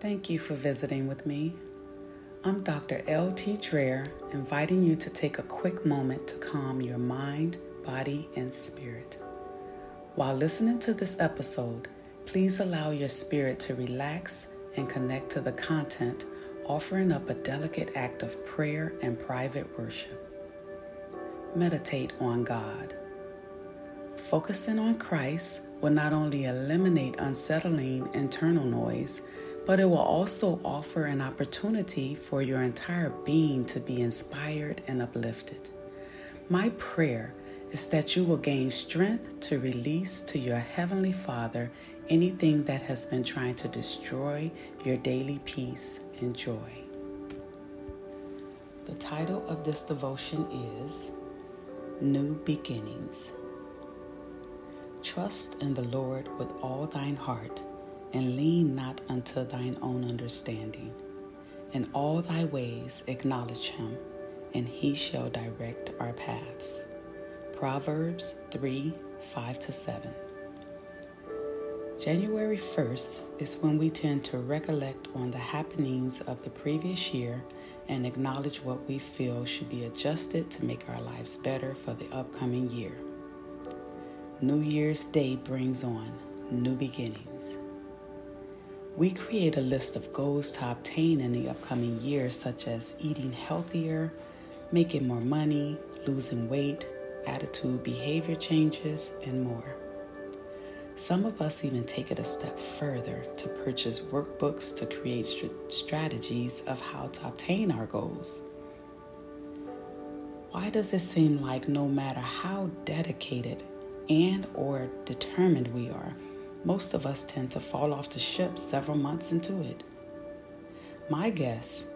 Thank you for visiting with me. I'm Dr. L.T. Dreher, inviting you to take a quick moment to calm your mind, body, and spirit. While listening to this episode, please allow your spirit to relax and connect to the content, offering up a delicate act of prayer and private worship. Meditate on God. Focusing on Christ will not only eliminate unsettling internal noise, but it will also offer an opportunity for your entire being to be inspired and uplifted. My prayer is that you will gain strength to release to your Heavenly Father anything that has been trying to destroy your daily peace and joy. The title of this devotion is New Beginnings. Trust in the Lord with all thine heart and lean not unto thine own understanding. In all thy ways acknowledge him, and he shall direct our paths. Proverbs 3 5 to 7. January 1st is when we tend to recollect on the happenings of the previous year and acknowledge what we feel should be adjusted to make our lives better for the upcoming year. New Year's Day brings on new beginnings. We create a list of goals to obtain in the upcoming year, such as eating healthier, making more money, losing weight, attitude behavior changes, and more. Some of us even take it a step further to purchase workbooks to create st- strategies of how to obtain our goals. Why does it seem like no matter how dedicated and or determined we are, most of us tend to fall off the ship several months into it. My guess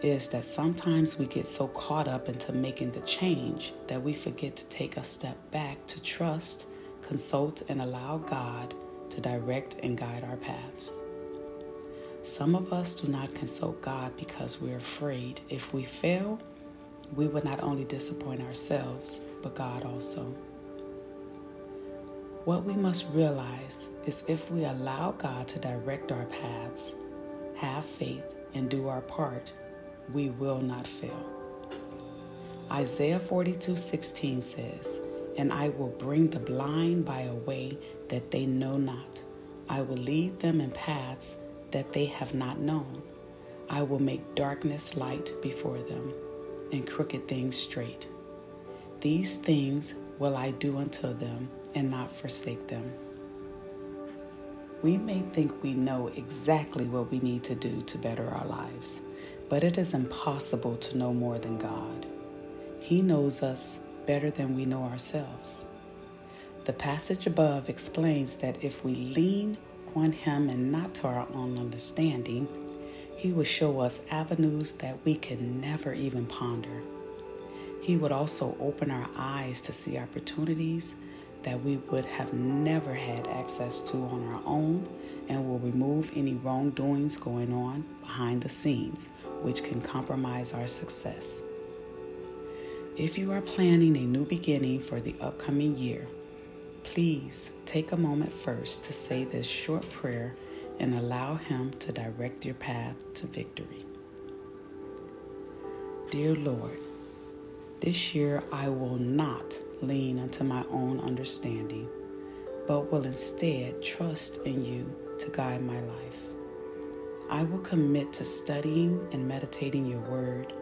is that sometimes we get so caught up into making the change that we forget to take a step back to trust, consult, and allow God to direct and guide our paths. Some of us do not consult God because we're afraid if we fail, we will not only disappoint ourselves, but God also. What we must realize is if we allow God to direct our paths, have faith, and do our part, we will not fail. Isaiah 42 16 says, And I will bring the blind by a way that they know not. I will lead them in paths that they have not known. I will make darkness light before them, and crooked things straight. These things will I do unto them and not forsake them. We may think we know exactly what we need to do to better our lives, but it is impossible to know more than God. He knows us better than we know ourselves. The passage above explains that if we lean on Him and not to our own understanding, He will show us avenues that we can never even ponder. He would also open our eyes to see opportunities that we would have never had access to on our own and will remove any wrongdoings going on behind the scenes, which can compromise our success. If you are planning a new beginning for the upcoming year, please take a moment first to say this short prayer and allow Him to direct your path to victory. Dear Lord, this year I will not lean unto my own understanding, but will instead trust in you to guide my life. I will commit to studying and meditating your word,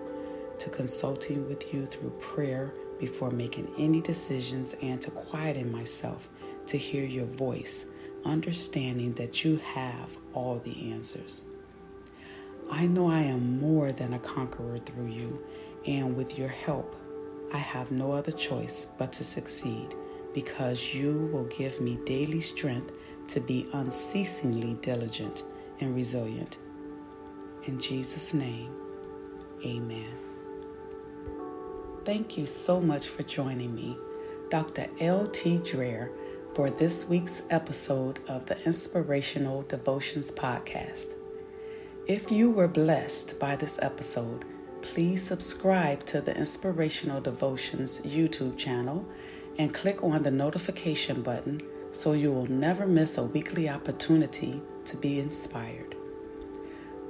to consulting with you through prayer before making any decisions, and to quieting myself to hear your voice, understanding that you have all the answers. I know I am more than a conqueror through you, and with your help, I have no other choice but to succeed because you will give me daily strength to be unceasingly diligent and resilient. In Jesus' name, amen. Thank you so much for joining me, Dr. L.T. Dreher, for this week's episode of the Inspirational Devotions Podcast. If you were blessed by this episode, please subscribe to the Inspirational Devotions YouTube channel and click on the notification button so you will never miss a weekly opportunity to be inspired.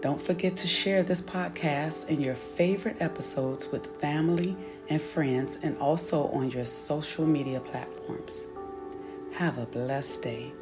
Don't forget to share this podcast and your favorite episodes with family and friends and also on your social media platforms. Have a blessed day.